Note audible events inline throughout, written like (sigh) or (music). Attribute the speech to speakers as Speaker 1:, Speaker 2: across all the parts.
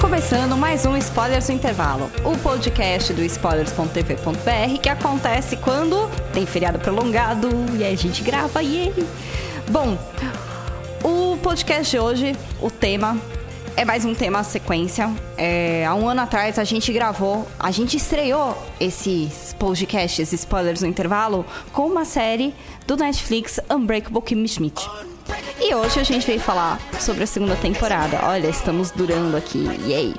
Speaker 1: Começando mais um Spoilers no Intervalo, o podcast do spoilers.tv.br que acontece quando tem feriado prolongado e aí a gente grava e. Bom, o podcast de hoje, o tema é mais um tema sequência. É, há um ano atrás a gente gravou, a gente estreou esses podcasts, esses spoilers no intervalo, com uma série do Netflix Unbreakable Kimmy Schmidt. E hoje a gente veio falar sobre a segunda temporada. Olha, estamos durando aqui, yay!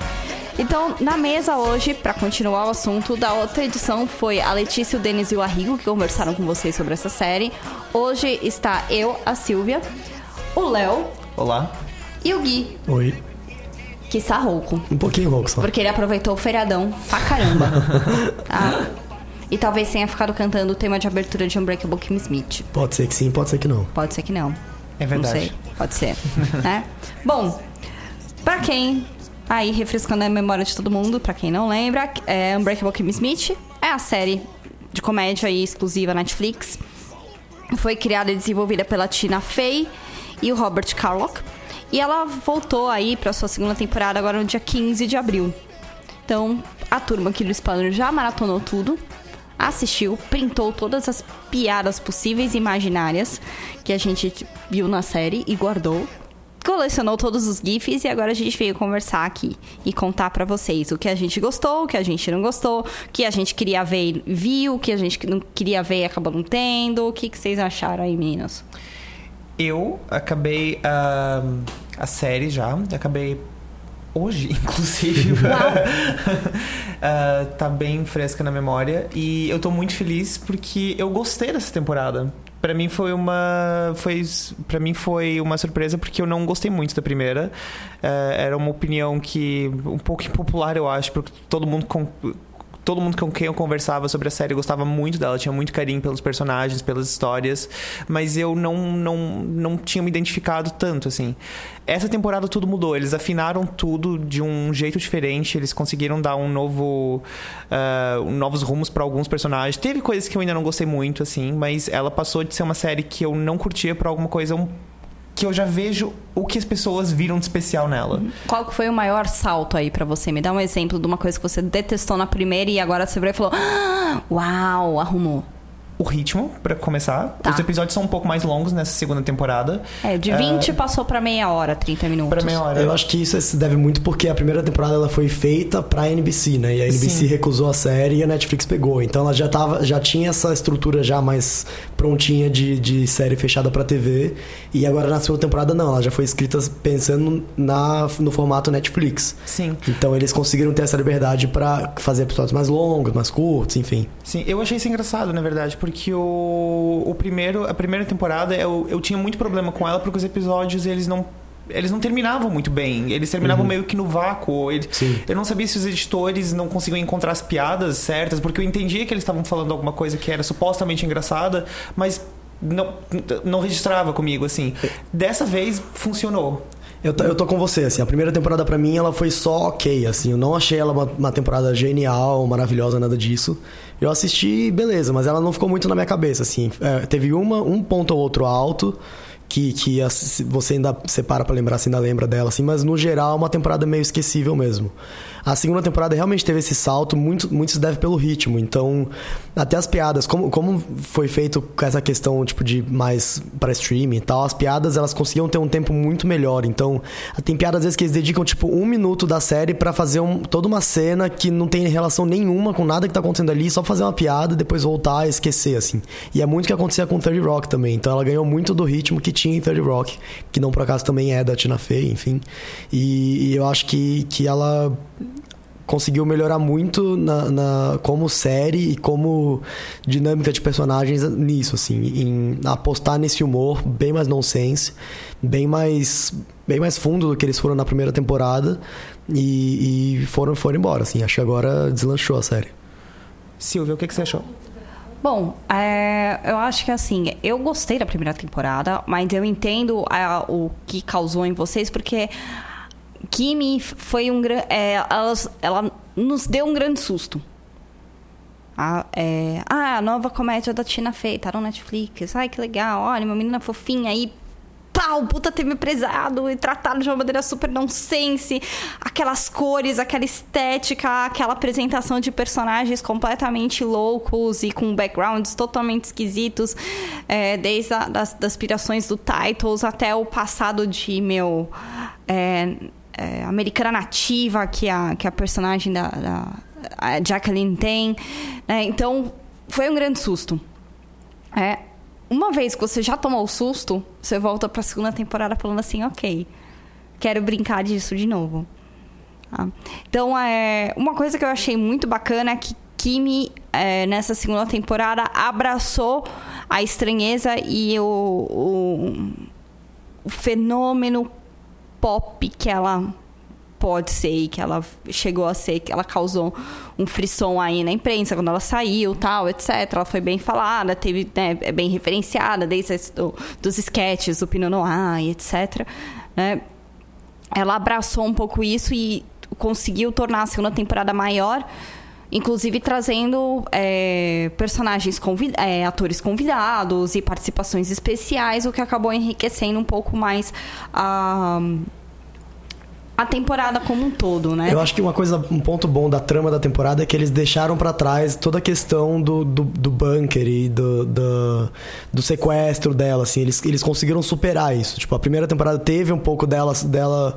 Speaker 1: Então, na mesa hoje, para continuar o assunto da outra edição, foi a Letícia, o Denis e o Arrigo que conversaram com vocês sobre essa série. Hoje está eu, a Silvia, o Léo
Speaker 2: Olá.
Speaker 1: e o Gui,
Speaker 3: Oi.
Speaker 1: Que está rouco.
Speaker 3: Um pouquinho rouco só.
Speaker 1: Porque ele aproveitou o feriadão pra caramba. tá? (laughs) E talvez tenha ficado cantando o tema de abertura de Unbreakable Kim Smith.
Speaker 3: Pode ser que sim, pode ser que não.
Speaker 1: Pode ser que não.
Speaker 2: É verdade.
Speaker 1: Não sei. Pode ser. né? Bom, pra quem. Aí, refrescando a memória de todo mundo, pra quem não lembra, é Unbreakable Kim Smith é a série de comédia aí exclusiva Netflix. Foi criada e desenvolvida pela Tina Fey e o Robert Carlock. E ela voltou aí pra sua segunda temporada agora no dia 15 de abril. Então, a turma aqui do Spoiler já maratonou tudo, assistiu, printou todas as piadas possíveis e imaginárias que a gente viu na série e guardou. Colecionou todos os GIFs e agora a gente veio conversar aqui e contar pra vocês o que a gente gostou, o que a gente não gostou, o que a gente queria ver e viu, o que a gente não queria ver e acabou não tendo. O que, que vocês acharam aí, meninos?
Speaker 2: Eu acabei ah, a série já. Acabei hoje, (laughs) inclusive. (laughs) Ah, tá bem fresca na memória. E eu tô muito feliz porque eu gostei dessa temporada. Pra mim foi uma. Foi, pra mim foi uma surpresa porque eu não gostei muito da primeira. Ah, era uma opinião que. um pouco impopular, eu acho, porque todo mundo. Todo mundo com quem eu conversava sobre a série gostava muito dela, tinha muito carinho pelos personagens, pelas histórias, mas eu não, não, não tinha me identificado tanto, assim. Essa temporada tudo mudou, eles afinaram tudo de um jeito diferente, eles conseguiram dar um novo. ah, novos rumos para alguns personagens. Teve coisas que eu ainda não gostei muito, assim, mas ela passou de ser uma série que eu não curtia pra alguma coisa um- que eu já vejo o que as pessoas viram de especial nela.
Speaker 1: Qual que foi o maior salto aí pra você? Me dá um exemplo de uma coisa que você detestou na primeira e agora você virou e falou: "Ah, Uau, arrumou.
Speaker 2: O ritmo, pra começar.
Speaker 1: Tá.
Speaker 2: Os episódios são um pouco mais longos nessa segunda temporada.
Speaker 1: É, de 20 passou pra meia hora, 30 minutos.
Speaker 2: Pra meia hora.
Speaker 3: Eu acho que isso se deve muito porque a primeira temporada ela foi feita pra NBC, né? E a NBC
Speaker 2: Sim.
Speaker 3: recusou a série e a Netflix pegou. Então ela já tava, já tinha essa estrutura já mais prontinha de, de série fechada pra TV. E agora na segunda temporada não, ela já foi escrita pensando na, no formato Netflix.
Speaker 2: Sim.
Speaker 3: Então eles conseguiram ter essa liberdade pra fazer episódios mais longos, mais curtos, enfim.
Speaker 2: Sim, eu achei isso engraçado, na verdade, porque o, o primeiro, a primeira temporada eu, eu tinha muito problema com ela porque os episódios eles não eles não terminavam muito bem. Eles terminavam meio que no vácuo. Ele- eu não sabia se os editores não conseguiam encontrar as piadas certas, porque eu entendia que eles estavam falando alguma coisa que era supostamente engraçada, mas não, não registrava comigo, assim. Dessa vez funcionou.
Speaker 3: Eu, tô- eu tô com você, assim, a primeira temporada pra mim ela foi só ok, assim, eu não achei ela uma, uma temporada genial, maravilhosa, nada disso. Eu assisti, beleza, mas ela não ficou muito na minha cabeça, assim. É, teve uma, um ponto ou outro alto que, que você ainda separa pra lembrar, você ainda lembra dela, assim, mas no geral é uma temporada meio esquecível mesmo. A segunda temporada realmente teve esse salto, muito, muito se deve pelo ritmo. Então, até as piadas, como, como foi feito com essa questão tipo de mais para streaming e tal, as piadas elas conseguiam ter um tempo muito melhor. Então, tem piadas às vezes que eles dedicam tipo um minuto da série pra fazer um- toda uma cena que não tem relação nenhuma com nada que tá acontecendo ali, só fazer uma piada e depois voltar e esquecer, assim. E é muito o que acontecia com 30 Rock também. Então, ela ganhou muito do ritmo que tinha em 30 Rock, que não por acaso também é da Tina Fey, enfim. E, e eu acho que, que ela conseguiu melhorar muito na, na- como série e como dinâmica de personagens nisso, assim, em apostar nesse humor bem mais nonsense, bem mais bem mais fundo do que eles foram na primeira temporada e, e foram foram embora, assim. Acho que agora deslanchou a série.
Speaker 2: Silvia, o que, que você achou?
Speaker 1: Bom, é, eu acho que assim, eu gostei da primeira temporada, mas eu entendo ah, o que causou em vocês, porque Kimi foi um grande. É, ela, ela nos deu um grande susto. A, é, ah, a nova comédia da Tina Fey, tá no Netflix. Ai, que legal. Olha, uma menina fofinha aí. Pau, puta teve prezado e tratado de uma maneira super nonsense. Aquelas cores, aquela estética, aquela apresentação de personagens completamente loucos e com backgrounds totalmente esquisitos. É, desde a, das, das aspirações do Titles até o passado de, meu... É, é, americana nativa que a, que a personagem da, da a Jacqueline tem. Né? Então, foi um grande susto. É, uma vez que você já tomou o susto, você volta para a segunda temporada falando assim, ok, quero brincar disso de novo. Tá? Então, é, uma coisa que eu achei muito bacana é que Kimi, é, nessa segunda temporada, abraçou a estranheza e o, o, o fenômeno pop que ela pode ser que ela chegou a ser, que ela causou um frisson aí na imprensa quando ela saiu, tal, etc. Ela foi bem falada, teve, né, é bem referenciada desde do, dos sketches do Pinot Noir, etc. Né? Ela abraçou um pouco isso e conseguiu tornar a segunda temporada maior, inclusive trazendo é, personagens convid é, atores convidados e participações especiais, o que acabou enriquecendo um pouco mais a a temporada como um todo, né?
Speaker 3: Eu acho que uma coisa, um ponto bom da trama da temporada é que eles deixaram para trás toda a questão do, do, do bunker e do, do, do, sequestro dela, assim. Eles, eles conseguiram superar isso. Tipo, a primeira temporada teve um pouco dela, dela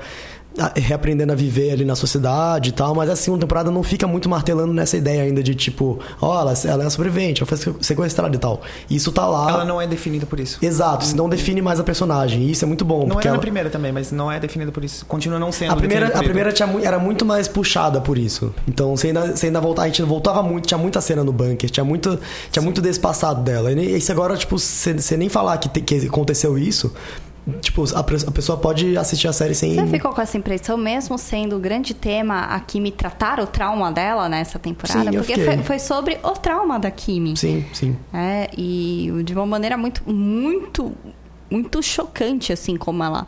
Speaker 3: reaprendendo a viver ali na sociedade e tal, mas assim, uma temporada não fica muito martelando nessa ideia ainda de tipo, ó, oh, ela, ela é sobrevivente, ela foi sequestrada e tal. Isso tá lá.
Speaker 2: Ela não é definida por isso.
Speaker 3: Exato, isso não define mais a personagem. E isso é muito bom.
Speaker 2: Não
Speaker 3: era
Speaker 2: ela...
Speaker 3: na
Speaker 2: primeira também, mas não é definida por isso. Continua não sendo.
Speaker 3: A primeira, a primeira tinha, era muito mais puxada por isso. Então, você ainda, você ainda voltava, a gente voltava muito, tinha muita cena no bunker, tinha muito, tinha muito desse passado dela. E isso agora, tipo, você, você nem falar que, te, que aconteceu isso Tipo, a, a, pessoa pode assistir a série sem.
Speaker 1: Você ficou com essa impressão, mesmo sendo o grande tema a Kimi tratar o trauma dela nessa temporada?
Speaker 3: Sim,
Speaker 1: Porque foi, foi, sobre o trauma da Kimi.
Speaker 3: Sim, sim.
Speaker 1: É, e de uma maneira muito, muito, muito chocante, assim, como ela.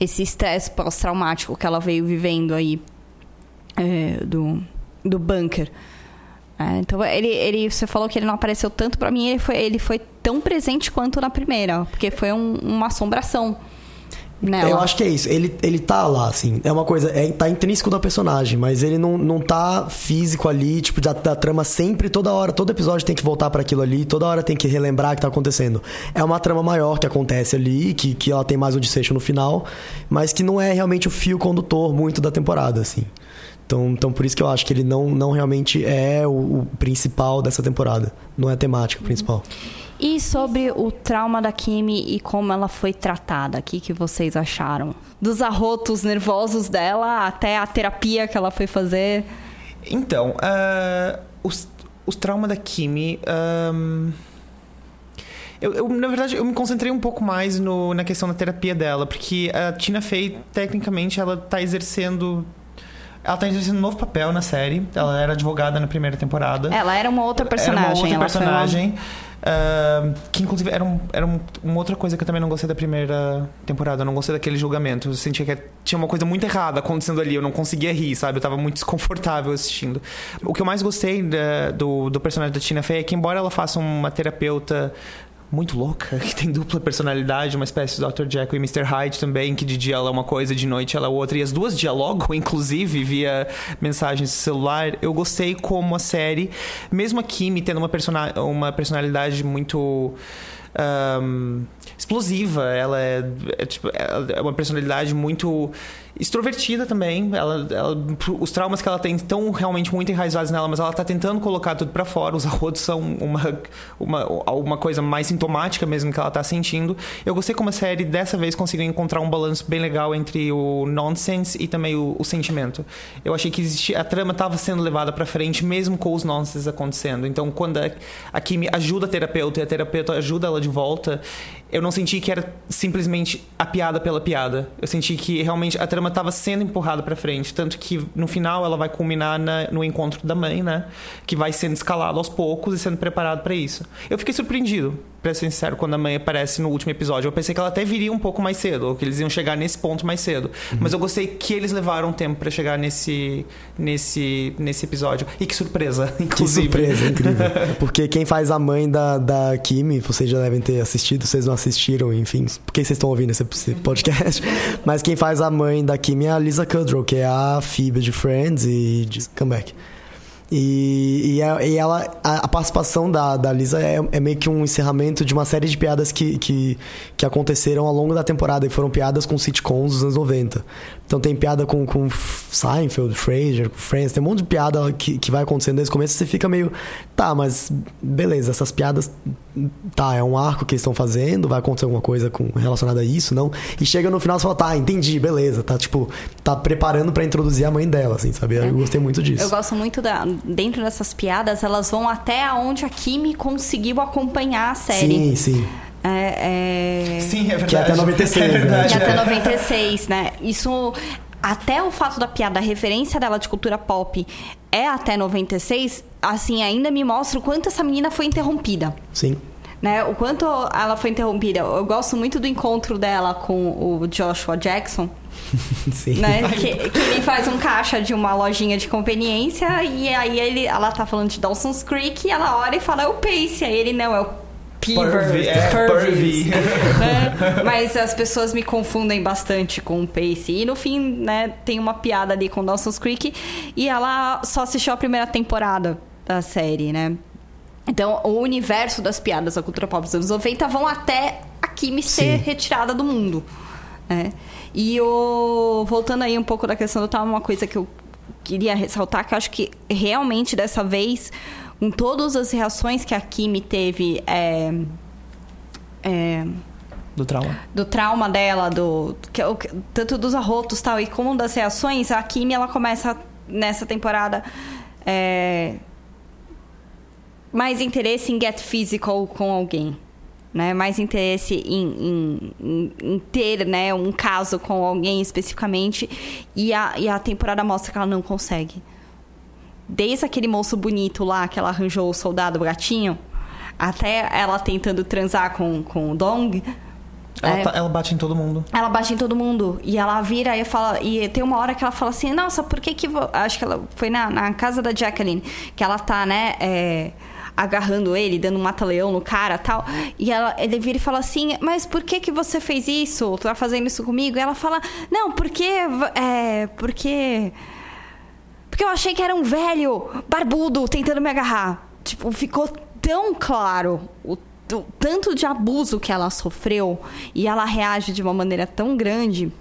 Speaker 1: Esse estresse pós-traumático que ela veio vivendo aí é, do, do bunker. É, então, ele, ele, você falou que ele não apareceu tanto para mim, ele foi, ele foi tão presente quanto na primeira, porque foi um, uma assombração. Nela.
Speaker 3: Eu acho que é isso. Ele, ele tá lá, assim. É uma coisa, é, tá intrínseco da personagem, mas ele não, não tá físico ali, tipo, da, da trama sempre, toda hora, todo episódio tem que voltar para aquilo ali, toda hora tem que relembrar o que tá acontecendo. É uma trama maior que acontece ali, que, que ela tem mais um desfecho no final, mas que não é realmente o fio condutor muito da temporada, assim. Então, então por isso que eu acho que ele não, não realmente é o, o principal dessa temporada. Não é a temática principal.
Speaker 1: E sobre o trauma da Kimi e como ela foi tratada, o que, que vocês acharam? Dos arrotos nervosos dela até a terapia que ela foi fazer?
Speaker 2: Então, uh, os, os traumas da Kimi. Um... Eu, eu, na verdade, eu me concentrei um pouco mais no, na questão da terapia dela, porque a Tina Fey, tecnicamente, ela tá exercendo ela tá exercendo um novo papel na série. Ela era advogada na primeira temporada.
Speaker 1: Ela era uma outra personagem. Era
Speaker 2: uma outra personagem. Uh, que inclusive era, um, era um, uma outra coisa que eu também não gostei da primeira temporada. Eu não gostei daquele julgamento. Eu sentia que tinha uma coisa muito errada acontecendo ali. Eu não conseguia rir, sabe? Eu tava muito desconfortável assistindo. O que eu mais gostei da, do, do personagem da Tina Fey é que, embora ela faça uma terapeuta muito louca, (laughs) que tem dupla personalidade, uma espécie de Dr. Jekyll e Mr. Hyde também, que de dia ela é uma coisa, de noite ela é outra, e as duas dialogam, (laughs) inclusive, via mensagens de celular. Eu gostei como a série, mesmo a Kimi tendo uma, persona uma personalidade muito. Um, explosiva, ela é, é, tipo, é uma personalidade muito extrovertida também. Ela, ela, os traumas que ela tem estão realmente muito enraizados nela, mas ela está tentando colocar tudo para fora. Os (laughs) arrodos são uma, uma, uma coisa mais sintomática mesmo que ela está sentindo. Eu gostei como a série dessa vez conseguiu encontrar um balanço bem legal entre o nonsense e também o, o sentimento. Eu achei que existia, a trama estava sendo levada para frente mesmo com os nonsense acontecendo. Então, quando a, a Kimi ajuda a terapeuta e a terapeuta ajuda ela de volta, eu não senti que era simplesmente a piada pela piada. Eu senti que realmente a trama estava sendo empurrada para frente, tanto que no final ela vai culminar na, no encontro da mãe, né? Que vai sendo escalado aos poucos e sendo preparado para isso. Eu fiquei surpreendido, pra ser sincero, quando a mãe aparece no último episódio. Eu pensei que ela até viria um pouco mais cedo, ou que eles iam chegar nesse ponto mais cedo. Uhum. Mas eu gostei que eles levaram tempo para chegar nesse, nesse, nesse episódio. E que surpresa, (laughs) inclusive.
Speaker 3: Que surpresa, incrível. (laughs) Porque quem faz a mãe da, da Kimi, vocês já devem ter assistido, vocês não assistiram, enfim, porque vocês estão ouvindo esse podcast. (laughs) Mas quem faz a mãe da Kimi é a Lisa Kudrow, que é a Phoebe de Friends e de Comeback. E, e, é, ela, a, a, participação da, da Lisa é, é, meio que um encerramento de uma série de piadas que, que, que, aconteceram ao longo da temporada, e foram piadas com sitcoms dos anos 90. Então tem piada com, com Seinfeld, Frasier, Friends, tem um monte de piada que, que vai acontecendo desde o começo, você fica meio, tá, mas beleza, essas piadas, tá, é um arco que eles estão fazendo, vai acontecer alguma coisa com, relacionada a isso, não? E chega no final e fala, tá, entendi, beleza, tá, tipo, tá preparando para introduzir a mãe dela, assim, sabe? Eu gostei muito disso.
Speaker 1: Eu gosto muito da dentro dessas piadas, elas vão até aonde a Kimi conseguiu acompanhar a série.
Speaker 3: Sim, sim.
Speaker 1: É,
Speaker 2: é... Sim, é verdade.
Speaker 3: Que é até 96, é
Speaker 1: verdade, né? Que é até 96, né? Isso... Até o fato da piada, a referência dela de cultura pop é até 96, assim, ainda me mostra o quanto essa menina foi interrompida.
Speaker 3: Sim
Speaker 1: né? O quanto ela foi interrompida. Eu gosto muito do encontro dela com o Joshua Jackson. (laughs)
Speaker 3: Sim.
Speaker 1: Né? Que, que, ele faz um caixa de uma lojinha de conveniência e aí ele, ela tá falando de Dawson's Creek e ela olha e fala, é o Pace. Aí ele, não, é o
Speaker 2: Pervy. É, Pervy. (laughs)
Speaker 1: né? Mas as pessoas me confundem bastante com o Pace. E no fim, né, tem uma piada ali com Dawson's Creek e ela só assistiu a primeira temporada da série, né? Então, o universo das piadas da cultura pop dos anos 90 vão até a Kimi ser Sim. retirada do mundo. Né? E o... voltando aí um pouco da questão do tal, uma coisa que eu queria ressaltar, que eu acho que realmente dessa vez, com todas as reações que a Kimi teve. É... É...
Speaker 2: Do trauma.
Speaker 1: Do trauma dela, do tanto dos arrotos tal, e como das reações, a Kimi ela começa nessa temporada é, mais interesse em get physical com alguém. Né? Mais interesse em, em, em, ter né, um caso com alguém especificamente. E a, e a temporada mostra que ela não consegue. Desde aquele moço bonito lá que ela arranjou o soldado o gatinho, até ela tentando transar com, com o Dong.
Speaker 2: Ela, é, tá, ela, bate em todo mundo.
Speaker 1: Ela bate em todo mundo. E ela vira e fala. E tem uma hora que ela fala assim: Nossa, por que que. Acho que ela foi na, na casa da Jacqueline. Que ela tá, né? É, agarrando ele, dando um mata-leão no cara tal. E ela, ele vira e fala assim: Mas por que que você fez isso? Tu tá fazendo isso comigo? E ela fala: Não, porque. É. Porque. Porque eu achei que era um velho barbudo tentando me agarrar. Tipo, ficou tão claro o tanto de abuso que ela sofreu e ela reage de uma maneira tão grande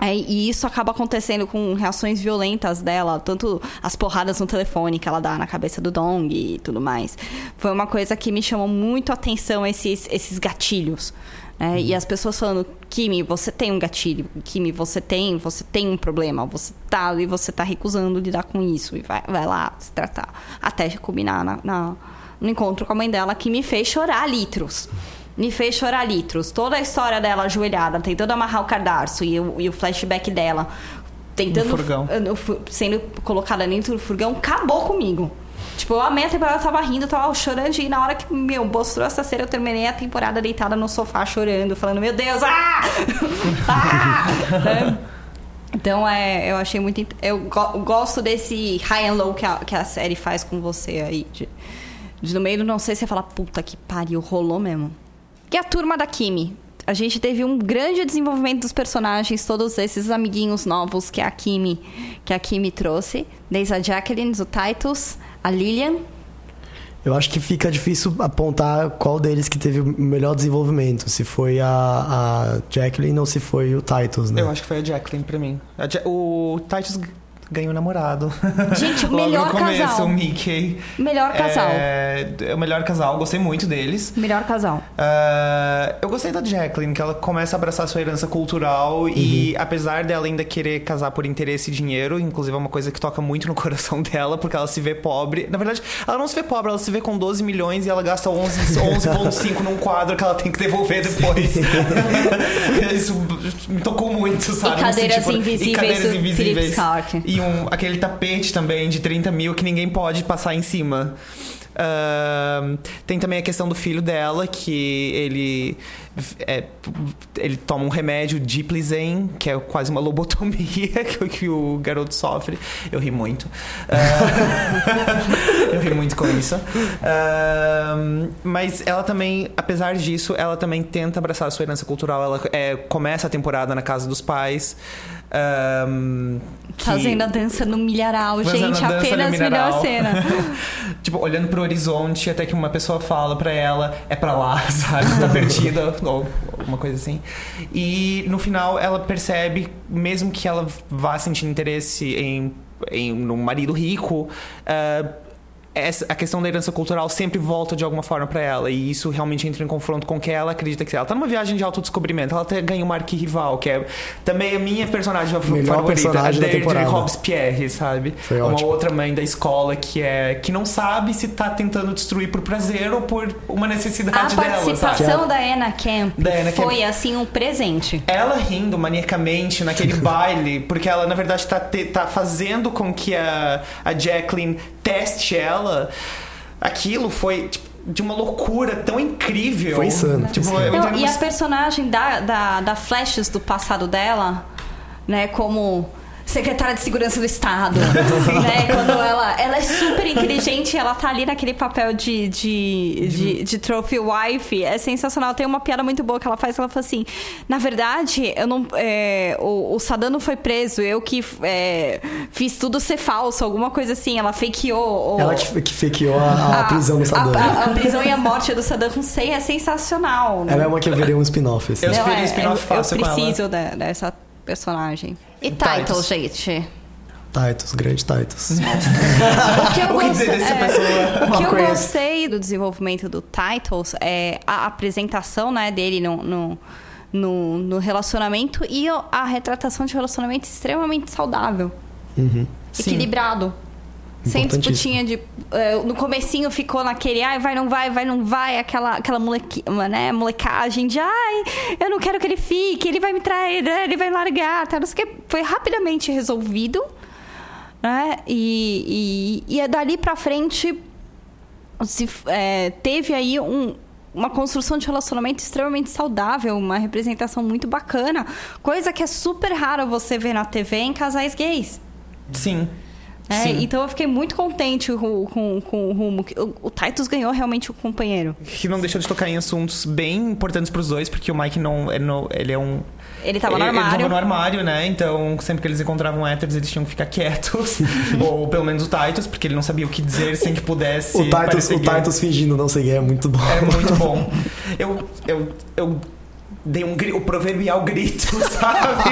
Speaker 1: é, e isso acaba acontecendo com reações violentas dela, tanto as porradas no telefone que ela dá na cabeça do Dong e tudo mais. Foi uma coisa que me chamou muito a atenção, esses, esses gatilhos. Né? Uhum. E as pessoas falando, Kimi, você tem um gatilho, Kimi, você tem, você tem um problema, você tá e você tá recusando lidar com isso e vai, vai lá se tratar. Até culminar na, na, no encontro com a mãe dela que me fez chorar litros me fez chorar litros. Toda a história dela ajoelhada, tentando amarrar o cadarço e o, e o flashback dela, tentando.
Speaker 2: furgão.
Speaker 1: Sendo colocada dentro do furgão, acabou comigo. Tipo, eu amei a temporada, eu tava rindo, tava chorando, e na hora que, meu, mostrou essa cena, eu terminei a temporada deitada no sofá chorando, falando, meu Deus, ah! ah! é. (laughs) Então, é, eu achei muito. Eu go gosto desse high and low que a, que a série faz com você aí. De, de no meio, não sei se você fala, puta que pariu, rolou mesmo. E a turma da Kimi? A gente teve um grande desenvolvimento dos personagens, todos esses amiguinhos novos que a Kimi, que a Kimi trouxe, desde a Jacqueline, o Titus, a Lilian.
Speaker 3: Eu acho que fica difícil apontar qual deles que teve o melhor desenvolvimento, se foi a, a Jacqueline ou se foi o Titus, né?
Speaker 2: Eu acho que foi a Jacqueline pra mim. o Titus ganha um namorado. (laughs)
Speaker 1: Gente, o
Speaker 2: Logo
Speaker 1: melhor
Speaker 2: no começo,
Speaker 1: casal.
Speaker 2: o Mickey.
Speaker 1: Melhor casal.
Speaker 2: É, é o melhor casal, gostei muito deles.
Speaker 1: Melhor casal.
Speaker 2: Ah, eu gostei da Jacqueline, que ela começa a abraçar sua herança cultural e apesar dela ainda querer casar por interesse e dinheiro, inclusive é uma coisa que toca muito no coração (laughs) dela, porque ela se vê pobre. Na verdade, ela não se vê pobre, ela se vê com 12 milhões e ela gasta 11 11,5 (laughs) num quadro que ela tem que devolver depois. Isso me tocou muito, sabe?
Speaker 1: E cadeiras
Speaker 2: tipo,
Speaker 1: invisíveis
Speaker 2: e cadeiras
Speaker 1: do Philip
Speaker 2: invisíveis.
Speaker 1: Stark.
Speaker 2: E um, aquele tapete também de 30 mil que ninguém pode passar em cima. Ahn, tem também a questão do filho dela, que ele é, ele toma um remédio Diplizen, que é quase uma lobotomia (laughs) que, o- que o garoto sofre. Eu ri muito. Ah, (laughs) eu ri muito com isso. Ahn, mas ela também, apesar disso, ela também tenta abraçar a sua herança cultural. Ela é, começa a temporada na casa dos pais. Ahn, que-
Speaker 1: Fazendo a dança no milharal,
Speaker 2: Fazendo
Speaker 1: gente. Apenas melhor cena. (laughs)
Speaker 2: tipo, olhando pro horizonte, até que uma pessoa fala pra ela, é pra lá, (laughs) sabe? Você tá perdida, (laughs) ou alguma coisa assim. E no final ela percebe, mesmo que ela vá sentindo interesse em, em um marido rico, ah, essa, a questão da herança cultural sempre volta de alguma forma pra ela. E isso realmente entra em confronto com o que ela acredita que é. ela tá numa viagem de autodescobrimento. Ela até ganha uma arquirrival, que é também a minha personagem
Speaker 3: Melhor
Speaker 2: favorita,
Speaker 3: personagem
Speaker 2: a Deirdre. Robespierre, sabe?
Speaker 3: Foi
Speaker 2: uma
Speaker 3: ótimo.
Speaker 2: outra mãe da escola que é que não sabe se tá tentando destruir por prazer ou por uma
Speaker 1: A
Speaker 2: necessidade dela, sabe?
Speaker 1: participação da Anna Camp
Speaker 2: Da Anna Camp.
Speaker 1: foi, assim, um presente.
Speaker 2: Ela rindo maniacamente naquele (laughs) baile, porque ela, na verdade, tá, te- tá fazendo com que a, a Jacqueline teste ela. Aquilo foi tipo, de uma loucura tão incrível.
Speaker 3: Foi insano.
Speaker 2: Tipo,
Speaker 1: Não, e a personagem da, da, da Flashes do passado dela, né, como secretária de segurança do Estado, né, (laughs) quando ela, ela é super inteligente, ela tá ali naquele papel de, de, de, de trophy wife, é sensacional. Tem uma piada muito boa que ela faz, que ela fala assim, na verdade, eu não, é, o, o Saddam não foi preso, eu que é, fiz tudo ser falso, alguma coisa assim, ela fakeou. o-
Speaker 3: Ela que, que fakeou a, a prisão do Saddam.
Speaker 1: A, a- a prisão e a morte do Saddam Hussein é sensacional. né?
Speaker 3: Ela é uma que eu veria um spin-off, assim.
Speaker 2: Eu esperei
Speaker 1: é,
Speaker 2: spin-off
Speaker 1: eu,
Speaker 2: fácil
Speaker 1: preciso da- dessa personagem. E
Speaker 2: Titus.
Speaker 1: Gente.
Speaker 3: Titus, grande Titus. (laughs)
Speaker 1: O que eu, (laughs)
Speaker 2: O que
Speaker 1: gost-
Speaker 2: dizer dessa
Speaker 1: é,
Speaker 2: pessoa?
Speaker 1: o que eu gostei do desenvolvimento do Titles é a apresentação né, dele no, no, no, no relacionamento e a retratação de um relacionamento extremamente saudável,
Speaker 3: Uhum.
Speaker 2: Sim.
Speaker 1: Sem disputinha de. eh, no comecinho ficou naquele, ai, vai, não vai, vai, não vai, aquela, aquela moleque, né, molecagem de, ai, eu não quero que ele fique, ele vai me trair, né, ele vai largar, tá, não sei o que. Foi rapidamente resolvido, né? E, e, e é dali pra frente se, eh, teve aí um, uma construção de relacionamento extremamente saudável, uma representação muito bacana, coisa que é super raro você ver na TV em casais gays.
Speaker 2: Sim.
Speaker 1: É, então eu fiquei muito contente com, com, com o rumo. que- O, o Titus ganhou realmente o companheiro.
Speaker 2: Que não deixou de tocar em assuntos bem importantes pros dois, porque o Mike não. Ele, não, ele é um.
Speaker 1: Ele tava no
Speaker 2: ele, Ele
Speaker 1: armário.
Speaker 2: tava no armário, né? Então, sempre que eles encontravam héteros, eles tinham que ficar quietos. (laughs) Ou pelo menos o Titus, porque ele não sabia o que dizer sem que pudesse.
Speaker 3: O Titus, o. Titus fingindo não ser gay é muito bom.
Speaker 2: É muito bom. (laughs) Eu, eu, eu dei um o proverbial grito, (laughs) sabe?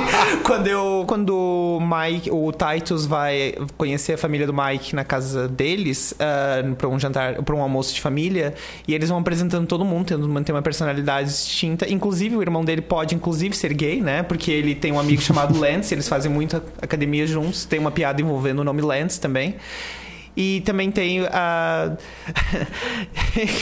Speaker 2: quando eu, quando o Mike, o Titus vai conhecer a família do Mike na casa deles ah, para um jantar, para um almoço de família, e eles vão apresentando todo mundo, tentando manter uma personalidade distinta. Inclusive o irmão dele pode, inclusive, ser gay, né? Porque ele tem um amigo chamado (laughs) Lance, eles fazem muita academia juntos. Tem uma piada envolvendo o nome Lance também. E também tem a.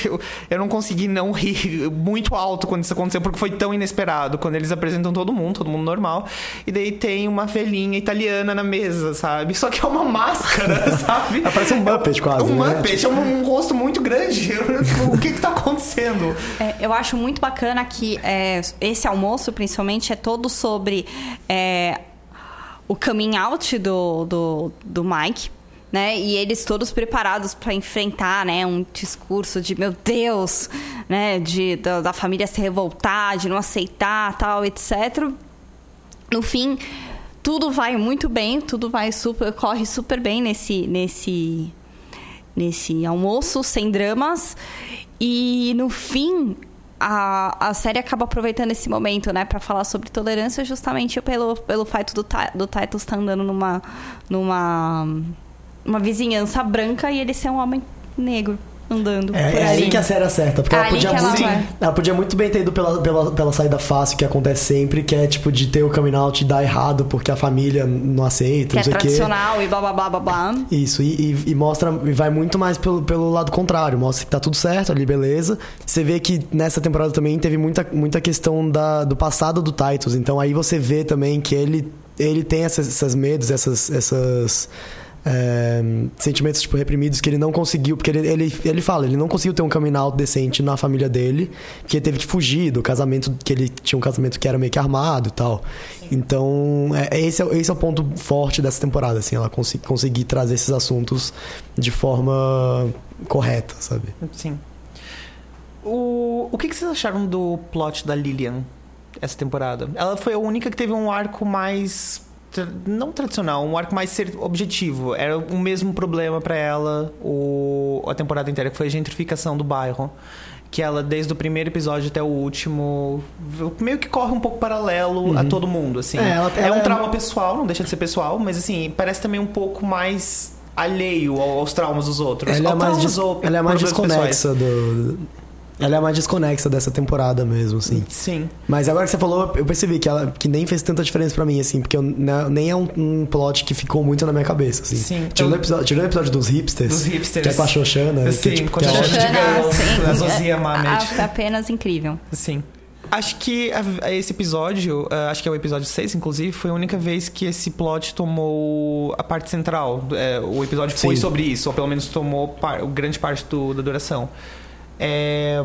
Speaker 2: eu, (laughs) eu não consegui não rir muito alto quando isso aconteceu, porque foi tão inesperado. Quando eles apresentam todo mundo, todo mundo normal. E daí tem uma velhinha italiana na mesa, sabe? Só que é uma máscara, (laughs) sabe?
Speaker 3: Parece um Muppet quase,
Speaker 2: Um
Speaker 3: né?
Speaker 2: Muppet, é um, um rosto muito grande. (laughs) o que que tá acontecendo?
Speaker 1: É, eu acho muito bacana que é, esse almoço, principalmente, é todo sobre é, o coming out do, do, do Mike. Né? E eles todos preparados para enfrentar, né, um discurso de meu Deus, né, de da, da família se revoltar, de não aceitar, tal, etc. No fim, tudo vai muito bem, tudo vai super, corre super bem nesse nesse nesse almoço sem dramas e no fim a, a série acaba aproveitando esse momento, né, para falar sobre tolerância justamente pelo, pelo fato do, do Titus estar tá andando numa, numa uma vizinhança branca e ele ser um homem negro andando.
Speaker 3: É, é aí que a série acerta. Porque ela podia, ela, muito, ela podia muito bem ter ido pela, pela, pela saída fácil que acontece sempre, que é tipo de ter o coming out e dar errado porque a família não aceita.
Speaker 1: Que
Speaker 3: não
Speaker 1: é
Speaker 3: sei
Speaker 1: tradicional quê. e blá blá blá blá blá.
Speaker 3: Isso, e, e, e, mostra, e vai muito mais pelo, pelo lado contrário. Mostra que tá tudo certo ali, beleza. Você vê que nessa temporada também teve muita, muita questão da, do passado do Titus. Então aí você vê também que ele, ele tem essas, esses medos, essas. essas é, sentimentos tipo, reprimidos que ele não conseguiu, porque ele, ele, ele fala, ele não conseguiu ter um coming out decente na família dele, porque ele teve que fugir do casamento, que ele tinha um casamento que era meio que armado e tal. Sim. Então, é, é esse, é, esse é o ponto forte dessa temporada, assim, ela cons conseguir trazer esses assuntos de forma correta, sabe?
Speaker 2: Sim. O, o que, que vocês acharam do plot da Lillian essa temporada? Ela foi a única que teve um arco mais não tradicional, um arco mais ser objetivo. Era o mesmo problema para ela o, a temporada inteira, que foi a gentrificação do bairro. Que ela, desde o primeiro episódio até o último, meio que corre um pouco paralelo uhum. a todo mundo, assim. É, ela, ela é um é trauma pessoal, não deixa de ser pessoal, mas assim, parece também um pouco mais alheio aos traumas dos outros.
Speaker 3: Ela é mais, des... ela é mais desconexa do, ela é mais desconexa dessa temporada mesmo, assim.
Speaker 2: Sim.
Speaker 3: Mas agora que você falou, eu percebi que ela que nem fez tanta diferença para mim, assim, porque eu, não, nem é um, um, plot que ficou muito na minha cabeça, assim.
Speaker 2: Sim.
Speaker 3: Tirando, o episódio, tirando o episódio dos hipsters.
Speaker 2: Dos hipsters.
Speaker 3: Que é com a Xoxana.
Speaker 2: Sim,
Speaker 3: que, tipo,
Speaker 2: com a Xoxana a Zozia Mamet.
Speaker 1: Apenas incrível.
Speaker 2: Sim. Acho que esse episódio, uh, acho que é o episódio 6, inclusive, foi a única vez que esse plot tomou a parte central. É, o episódio foi Sim. sobre isso, ou pelo menos tomou par, grande parte do, da duração. É,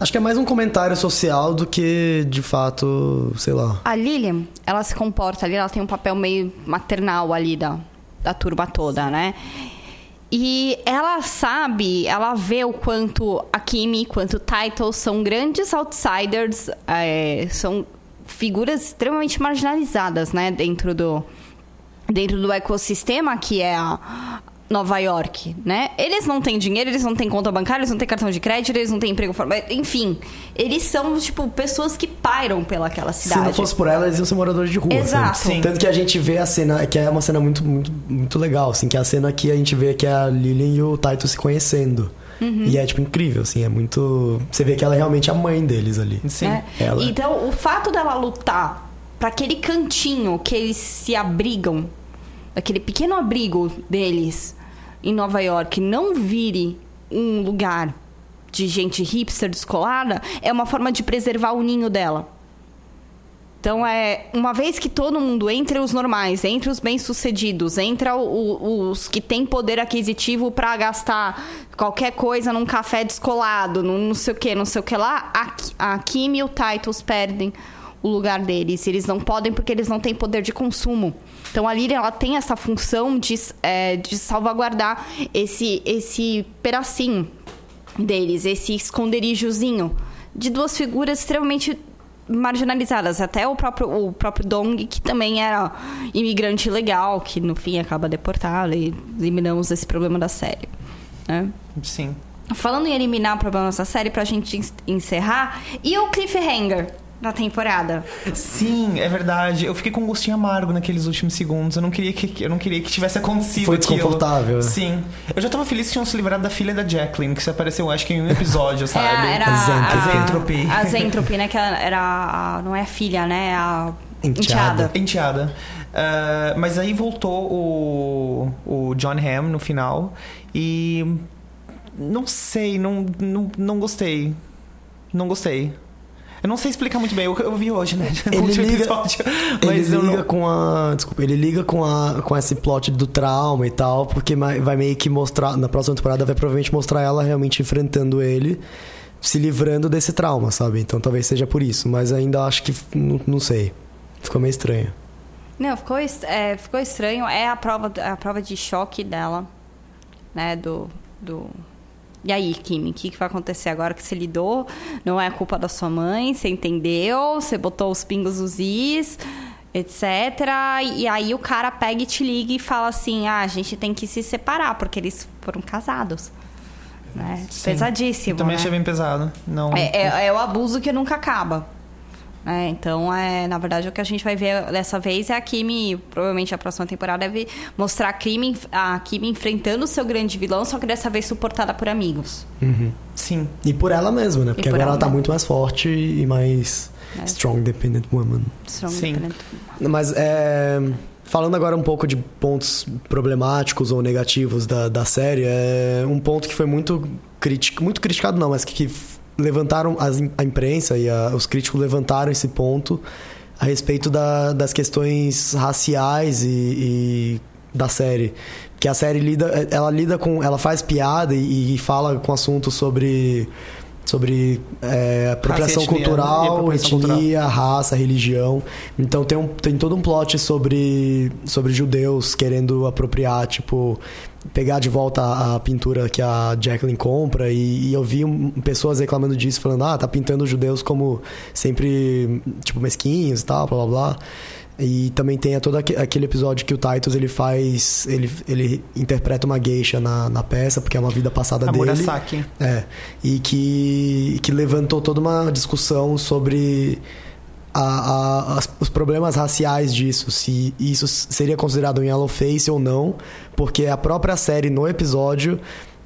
Speaker 3: Acho que é mais um comentário social do que, de fato, sei lá.
Speaker 1: A Lilian, ela se comporta ali, ela tem um papel meio maternal ali da, da turma toda, né? E ela sabe, ela vê o quanto a Kimi, quanto o Title são grandes outsiders, é, são figuras extremamente marginalizadas, né? Dentro do, dentro do ecossistema que é a, Nova York, né? Eles não têm dinheiro, eles não têm conta bancária, eles não têm cartão de crédito, eles não têm emprego formal. Enfim, eles são, tipo, pessoas que pairam pelaquela cidade.
Speaker 3: Se não fosse por ela, eles iam ser moradores de rua.
Speaker 1: Exato.
Speaker 3: Assim. Tanto que a gente vê a cena, que é uma cena muito, muito, muito legal, assim, que é a cena que a gente vê que é a Lilian e o Taito se conhecendo. Uhum. E é, tipo, incrível, assim, é muito... Você vê que ela é realmente a mãe deles ali.
Speaker 1: Sim. É. Ela... Então, o fato dela lutar para aquele cantinho que eles se abrigam, aquele pequeno abrigo deles em Nova York não vire um lugar de gente hipster descolada, é uma forma de preservar o ninho dela. Então é uma vez que todo mundo entre os normais, entre os bem-sucedidos, entra os que têm poder aquisitivo para gastar qualquer coisa num café descolado, num não sei o que, não sei o que lá, a, a Kim e o Titles perdem o lugar deles. Eles não podem porque eles não têm poder de consumo. Então a Lyria ela tem essa função de, é, de salvaguardar esse, esse pedacinho deles, esse esconderijozinho de duas figuras extremamente marginalizadas. Até o próprio, o próprio Dong, que também era imigrante legal, que no fim acaba deportado e eliminamos esse problema da série. Né?
Speaker 2: Sim.
Speaker 1: Falando em eliminar problemas da série, pra gente encerrar, e o cliffhanger? Da temporada.
Speaker 2: Sim, é verdade. Eu fiquei com um gostinho amargo naqueles últimos segundos. Eu não queria que, eu não queria que tivesse acontecido
Speaker 3: Foi desconfortável.
Speaker 2: Aquilo. Sim. Eu já tava feliz que tinham se livrado da filha da Jacqueline, que se apareceu, acho que em um episódio, (laughs) sabe?
Speaker 1: É, era
Speaker 2: a Zentropy.
Speaker 1: A Zentropy, né? Que era a, não é a filha, né? A
Speaker 3: enteada.
Speaker 2: Enteada. Uh, mas aí voltou o, o John Hamm no final e não sei, não, não, não gostei. Não gostei. Eu não sei explicar muito bem, eu, eu vi hoje, né? (laughs)
Speaker 3: Ele liga, episódio, ele liga não... com a. Desculpa, ele liga com, a, com esse plot do trauma e tal, porque vai meio que mostrar. Na próxima temporada vai provavelmente mostrar ela realmente enfrentando ele, se livrando desse trauma, sabe? Então talvez seja por isso, mas ainda acho que. Não, não sei. Ficou meio estranho.
Speaker 1: Não, ficou, é, ficou estranho. É a prova, a prova de choque dela, né? Do. do e aí, Kimi, o que, que vai acontecer agora que você lidou? Não é culpa da sua mãe, você entendeu? Você botou os pingos nos is, etc. E aí o cara pega e te liga e fala assim: ah, a gente tem que se separar, porque eles foram casados. Né?
Speaker 2: Sim.
Speaker 1: Pesadíssimo.
Speaker 2: Eu também
Speaker 1: né?
Speaker 2: achei bem pesado. Não...
Speaker 1: É, é- é o abuso que nunca acaba. É, então, é, na verdade, o que a gente vai ver dessa vez é a Kimi, provavelmente a próxima temporada deve mostrar a Kimi, a Kimi enfrentando o seu grande vilão, só que dessa vez suportada por amigos.
Speaker 2: Sim.
Speaker 3: E por ela mesma, né? Porque
Speaker 1: por
Speaker 3: agora
Speaker 1: ela
Speaker 3: ela tá muito mais forte e mais
Speaker 1: É.
Speaker 3: strong, independent woman.
Speaker 1: Strong
Speaker 2: Sim.
Speaker 1: Independent.
Speaker 3: Mas é, falando agora um pouco de pontos problemáticos ou negativos da, da série, é um ponto que foi muito crítico, muito criticado não, mas que, que levantaram as, a imprensa e a- os críticos levantaram esse ponto a respeito da- das questões raciais e, e da série. Que a série lida, ela lida com, ela faz piada e, e fala com assuntos sobre sobre é, apropriação
Speaker 2: etnia,
Speaker 3: cultural,
Speaker 2: e apropriação
Speaker 3: etnia, raça, religião. Então tem, um, tem todo um plot sobre, sobre judeus querendo apropriar, tipo, pegar de volta a, pintura que a Jacqueline compra. E, e eu vi pessoas reclamando disso, falando, ah, tá pintando os judeus como sempre, tipo, mesquinhos e tal, blá blá blá. E também tem todo aque- aquele episódio que o Titus ele faz. Ele, ele interpreta uma geisha na, na peça, porque é uma vida passada
Speaker 2: A
Speaker 3: dele.
Speaker 2: Murasaki.
Speaker 3: É, e que, que levantou toda uma discussão sobre a- a- as- os problemas raciais disso, se isso seria considerado um yellow face ou não, porque a própria série no episódio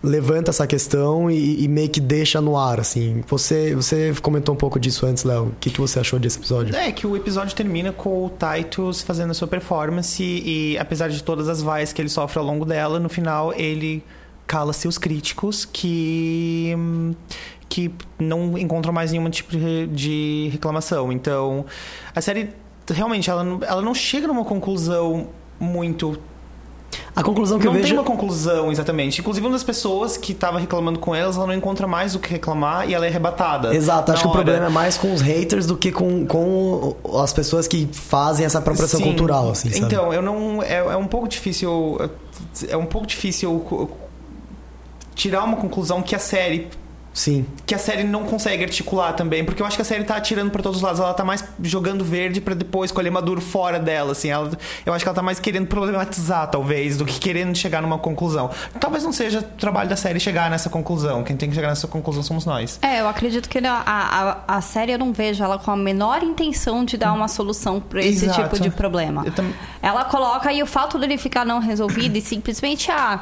Speaker 3: levanta essa questão e, e meio que deixa no ar, assim. Você, você comentou um pouco disso antes, Léo. O que, que você achou desse episódio?
Speaker 2: É, que o episódio termina com o Titus fazendo a sua performance e, apesar de todas as vaias que ele sofre ao longo dela, no final ele cala seus críticos que hum, que não encontram mais nenhum tipo de reclamação. Então, a série realmente ela ela não chega numa conclusão muito
Speaker 3: A conclusão que
Speaker 2: não
Speaker 3: eu
Speaker 2: tem
Speaker 3: vejo...
Speaker 2: uma conclusão, exatamente. Inclusive, uma das pessoas que estava reclamando com elas, ela não encontra mais o que reclamar e ela é arrebatada.
Speaker 3: Exato, acho que
Speaker 2: na
Speaker 3: o
Speaker 2: hora.
Speaker 3: problema é mais com os haters do que com, com as pessoas que fazem essa apropriação
Speaker 2: Sim.
Speaker 3: cultural, assim, sabe?
Speaker 2: Então, eu não. É, é um pouco difícil. É um pouco difícil tirar uma conclusão que a série.
Speaker 3: Sim.
Speaker 2: Que a série não consegue articular também, porque eu acho que a série tá atirando pra todos os lados. Ela tá mais jogando verde pra depois colher maduro fora dela, assim. Ela, eu acho que ela tá mais querendo problematizar, talvez, do que querendo chegar numa conclusão. Talvez não seja o trabalho da série chegar nessa conclusão. Quem tem que chegar nessa conclusão somos nós.
Speaker 1: É, eu acredito que a, a, a série eu não vejo ela com a menor intenção de dar uma solução pra esse
Speaker 2: Exato.
Speaker 1: tipo de problema.
Speaker 2: Tam-
Speaker 1: Ela coloca aí o fato dele ficar não resolvido e simplesmente, ah,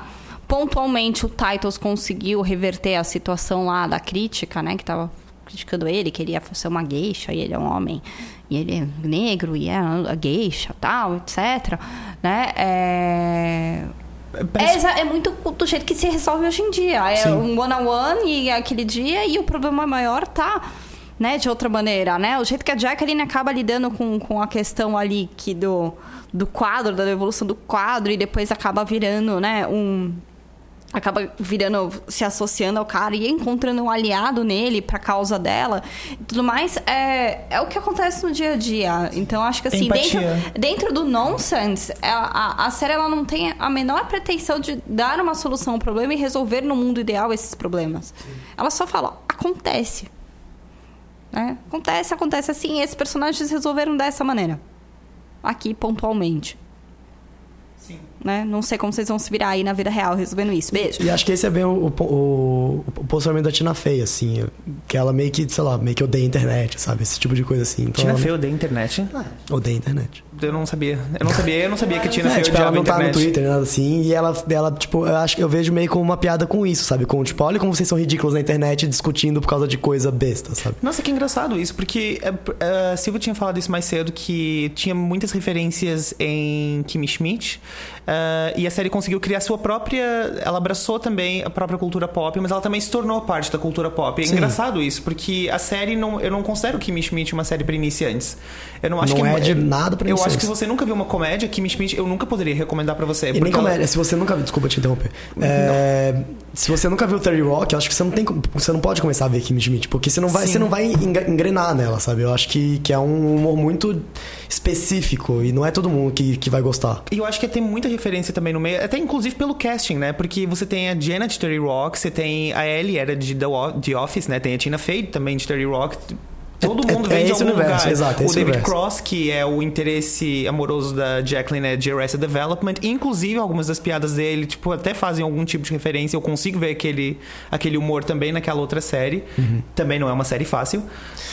Speaker 1: pontualmente o Titles conseguiu reverter a situação lá da crítica, né? Que tava criticando ele, queria ser uma geisha, e ele é um homem, e ele é negro, e é a geisha, tal, etc. Né? É... É,
Speaker 2: Parece-
Speaker 1: exa- é muito do jeito que se resolve hoje em dia. É
Speaker 3: Sim.
Speaker 1: um one-on-one e é aquele dia e o problema maior tá, né, de outra maneira, né? O jeito que a Jacqueline acaba lidando com, com a questão ali que do, do quadro, da devolução do quadro e depois acaba virando, né, um... Acaba virando, se associando ao cara e encontrando um aliado nele pra causa dela e tudo mais. É, é o que acontece no dia a dia. Então, acho que assim, dentro, dentro do nonsense, a, a, a série ela não tem a menor pretensão de dar uma solução ao problema e resolver no mundo ideal esses problemas. Ela só fala, acontece. Né? Acontece, acontece assim, e esses personagens resolveram dessa maneira. Aqui, pontualmente.
Speaker 2: Sim.
Speaker 1: Né? Não sei como vocês vão se virar aí na vida real resolvendo isso. Beijo.
Speaker 3: E acho que esse é bem o, o, o- o posicionamento da Tina Fey, assim. Que ela meio que, sei lá, meio que odeia a internet, sabe? Esse tipo de coisa assim. Então
Speaker 2: Tina
Speaker 3: ela
Speaker 2: Fey odeia a internet?
Speaker 3: Odeia a internet.
Speaker 2: Eu não sabia. Eu não sabia, eu não sabia que a Tina
Speaker 3: É, tipo, ela
Speaker 2: a
Speaker 3: não tá no. Twitter, nada assim. E ela, ela, tipo, eu acho que eu vejo meio como uma piada com isso, sabe? Com, tipo, olha como vocês são ridículos na internet discutindo por causa de coisa besta, sabe?
Speaker 2: Nossa, que engraçado isso, porque é, a Silva tinha falado isso mais cedo, que tinha muitas referências em Kimi Schmidt, é, e a série conseguiu criar sua própria... Ela abraçou também a própria cultura pop, mas ela também se tornou parte da cultura pop. É
Speaker 3: Sim.
Speaker 2: engraçado isso, porque a série, não, eu não considero Kimi Schmidt uma série para iniciantes. Eu não acho
Speaker 3: Não
Speaker 2: que
Speaker 3: é de nada pra
Speaker 2: Eu acho que se você nunca viu uma comédia, Kimi Schmidt, eu nunca poderia recomendar para você.
Speaker 3: E nem
Speaker 2: ela-
Speaker 3: comédia, se você nunca viu, desculpa te interromper. É, se você nunca viu 30 Rock, eu acho que você não tem você não pode começar a ver Kim Schmidt, porque você não vai,
Speaker 2: Sim.
Speaker 3: você não vai engrenar nela, sabe? Eu acho que, que é um humor muito específico e não é todo mundo que, que vai gostar.
Speaker 2: E eu acho que tem muita referência também no meio, até inclusive pelo casting, né? Porque você tem a Jenna de 30 Rock, você tem a Ellie, era de The Office, né? Tem a Tina Fey também de 30 Rock. Todo
Speaker 3: É-
Speaker 2: mundo
Speaker 3: é
Speaker 2: vem de
Speaker 3: esse
Speaker 2: algum
Speaker 3: universo,
Speaker 2: lugar.
Speaker 3: exato, é
Speaker 2: o David
Speaker 3: universo.
Speaker 2: Cross, que é o interesse amoroso da Jacqueline é de Arrested Development. Inclusive, algumas das piadas dele, tipo, até fazem algum tipo de referência. Eu consigo ver aquele, aquele humor também naquela outra série.
Speaker 3: Uhum.
Speaker 2: Também não é uma série fácil,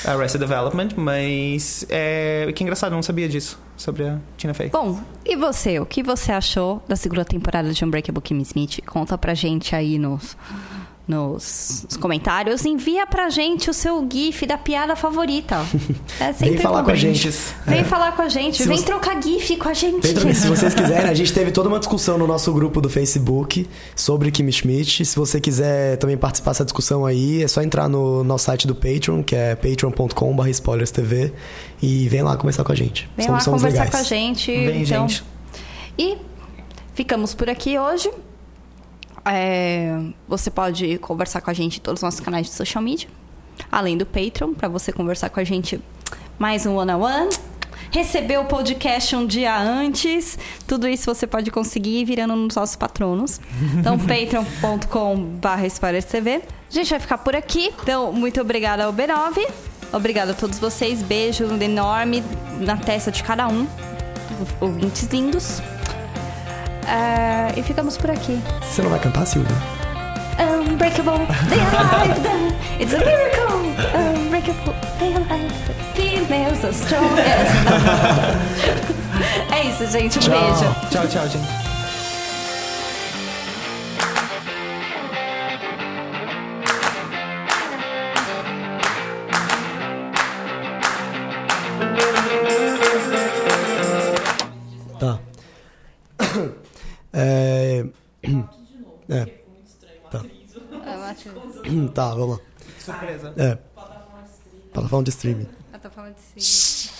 Speaker 2: Arrested Development, mas é... Que engraçado, eu não sabia disso, sobre a Tina Fey.
Speaker 1: Bom, e você? O que você achou da segunda temporada de Unbreakable Kimmy Smith? Conta pra gente aí nos, nos, nos comentários. Envia pra gente o seu GIF da piada favorita. (laughs) É sempre
Speaker 3: Vem falar
Speaker 1: bom.
Speaker 3: com a gente.
Speaker 1: Vem falar com a gente.
Speaker 3: Se
Speaker 1: Vem
Speaker 3: você-
Speaker 1: trocar GIF com a gente.
Speaker 3: Tem também, se vocês quiserem, a gente teve toda uma discussão no nosso grupo do Facebook sobre Kimi Schmidt. Se você quiser também participar dessa discussão aí, é só entrar no nosso site do Patreon, que é patreon.com.br spoilerstv e vem lá conversar com a gente.
Speaker 1: Vem
Speaker 3: Somos-
Speaker 1: lá
Speaker 3: somos
Speaker 1: conversar
Speaker 3: legais.
Speaker 1: com a gente.
Speaker 2: Vem,
Speaker 1: então.
Speaker 2: gente.
Speaker 1: E ficamos por aqui hoje. É, você pode conversar com a gente em todos os nossos canais de social media. Além do Patreon, para você conversar com a gente mais um one on one. Receber o podcast um dia antes. Tudo isso você pode conseguir virando nos nossos patronos. Então, (laughs) patreon.com.br TV. A gente vai ficar por aqui. Então, muito obrigada ao B9. Obrigada a todos vocês. Beijo enorme na testa de cada um. Ouvintes lindos. É, e ficamos por aqui.
Speaker 3: Você não vai cantar, Silvia?
Speaker 1: Unbreakable, they alive, then it's a miracle. Unbreakable, they alive, females are strongest. (laughs) é isso, gente. Um
Speaker 3: Tchau.
Speaker 1: beijo.
Speaker 2: Tchau, tchau, gente.
Speaker 3: Tá, vamos lá.
Speaker 2: Surpresa.
Speaker 3: É. Plataforma de streaming.
Speaker 1: Falando de si.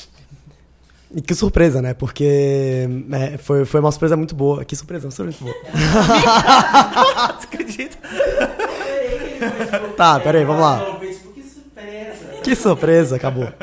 Speaker 3: E que surpresa, né? Porque é, foi, foi uma surpresa muito boa. Que surpresa, uma surpresa muito boa. (laughs)
Speaker 2: Você acredita?
Speaker 3: Tá, peraí, vamos lá. Que surpresa, acabou.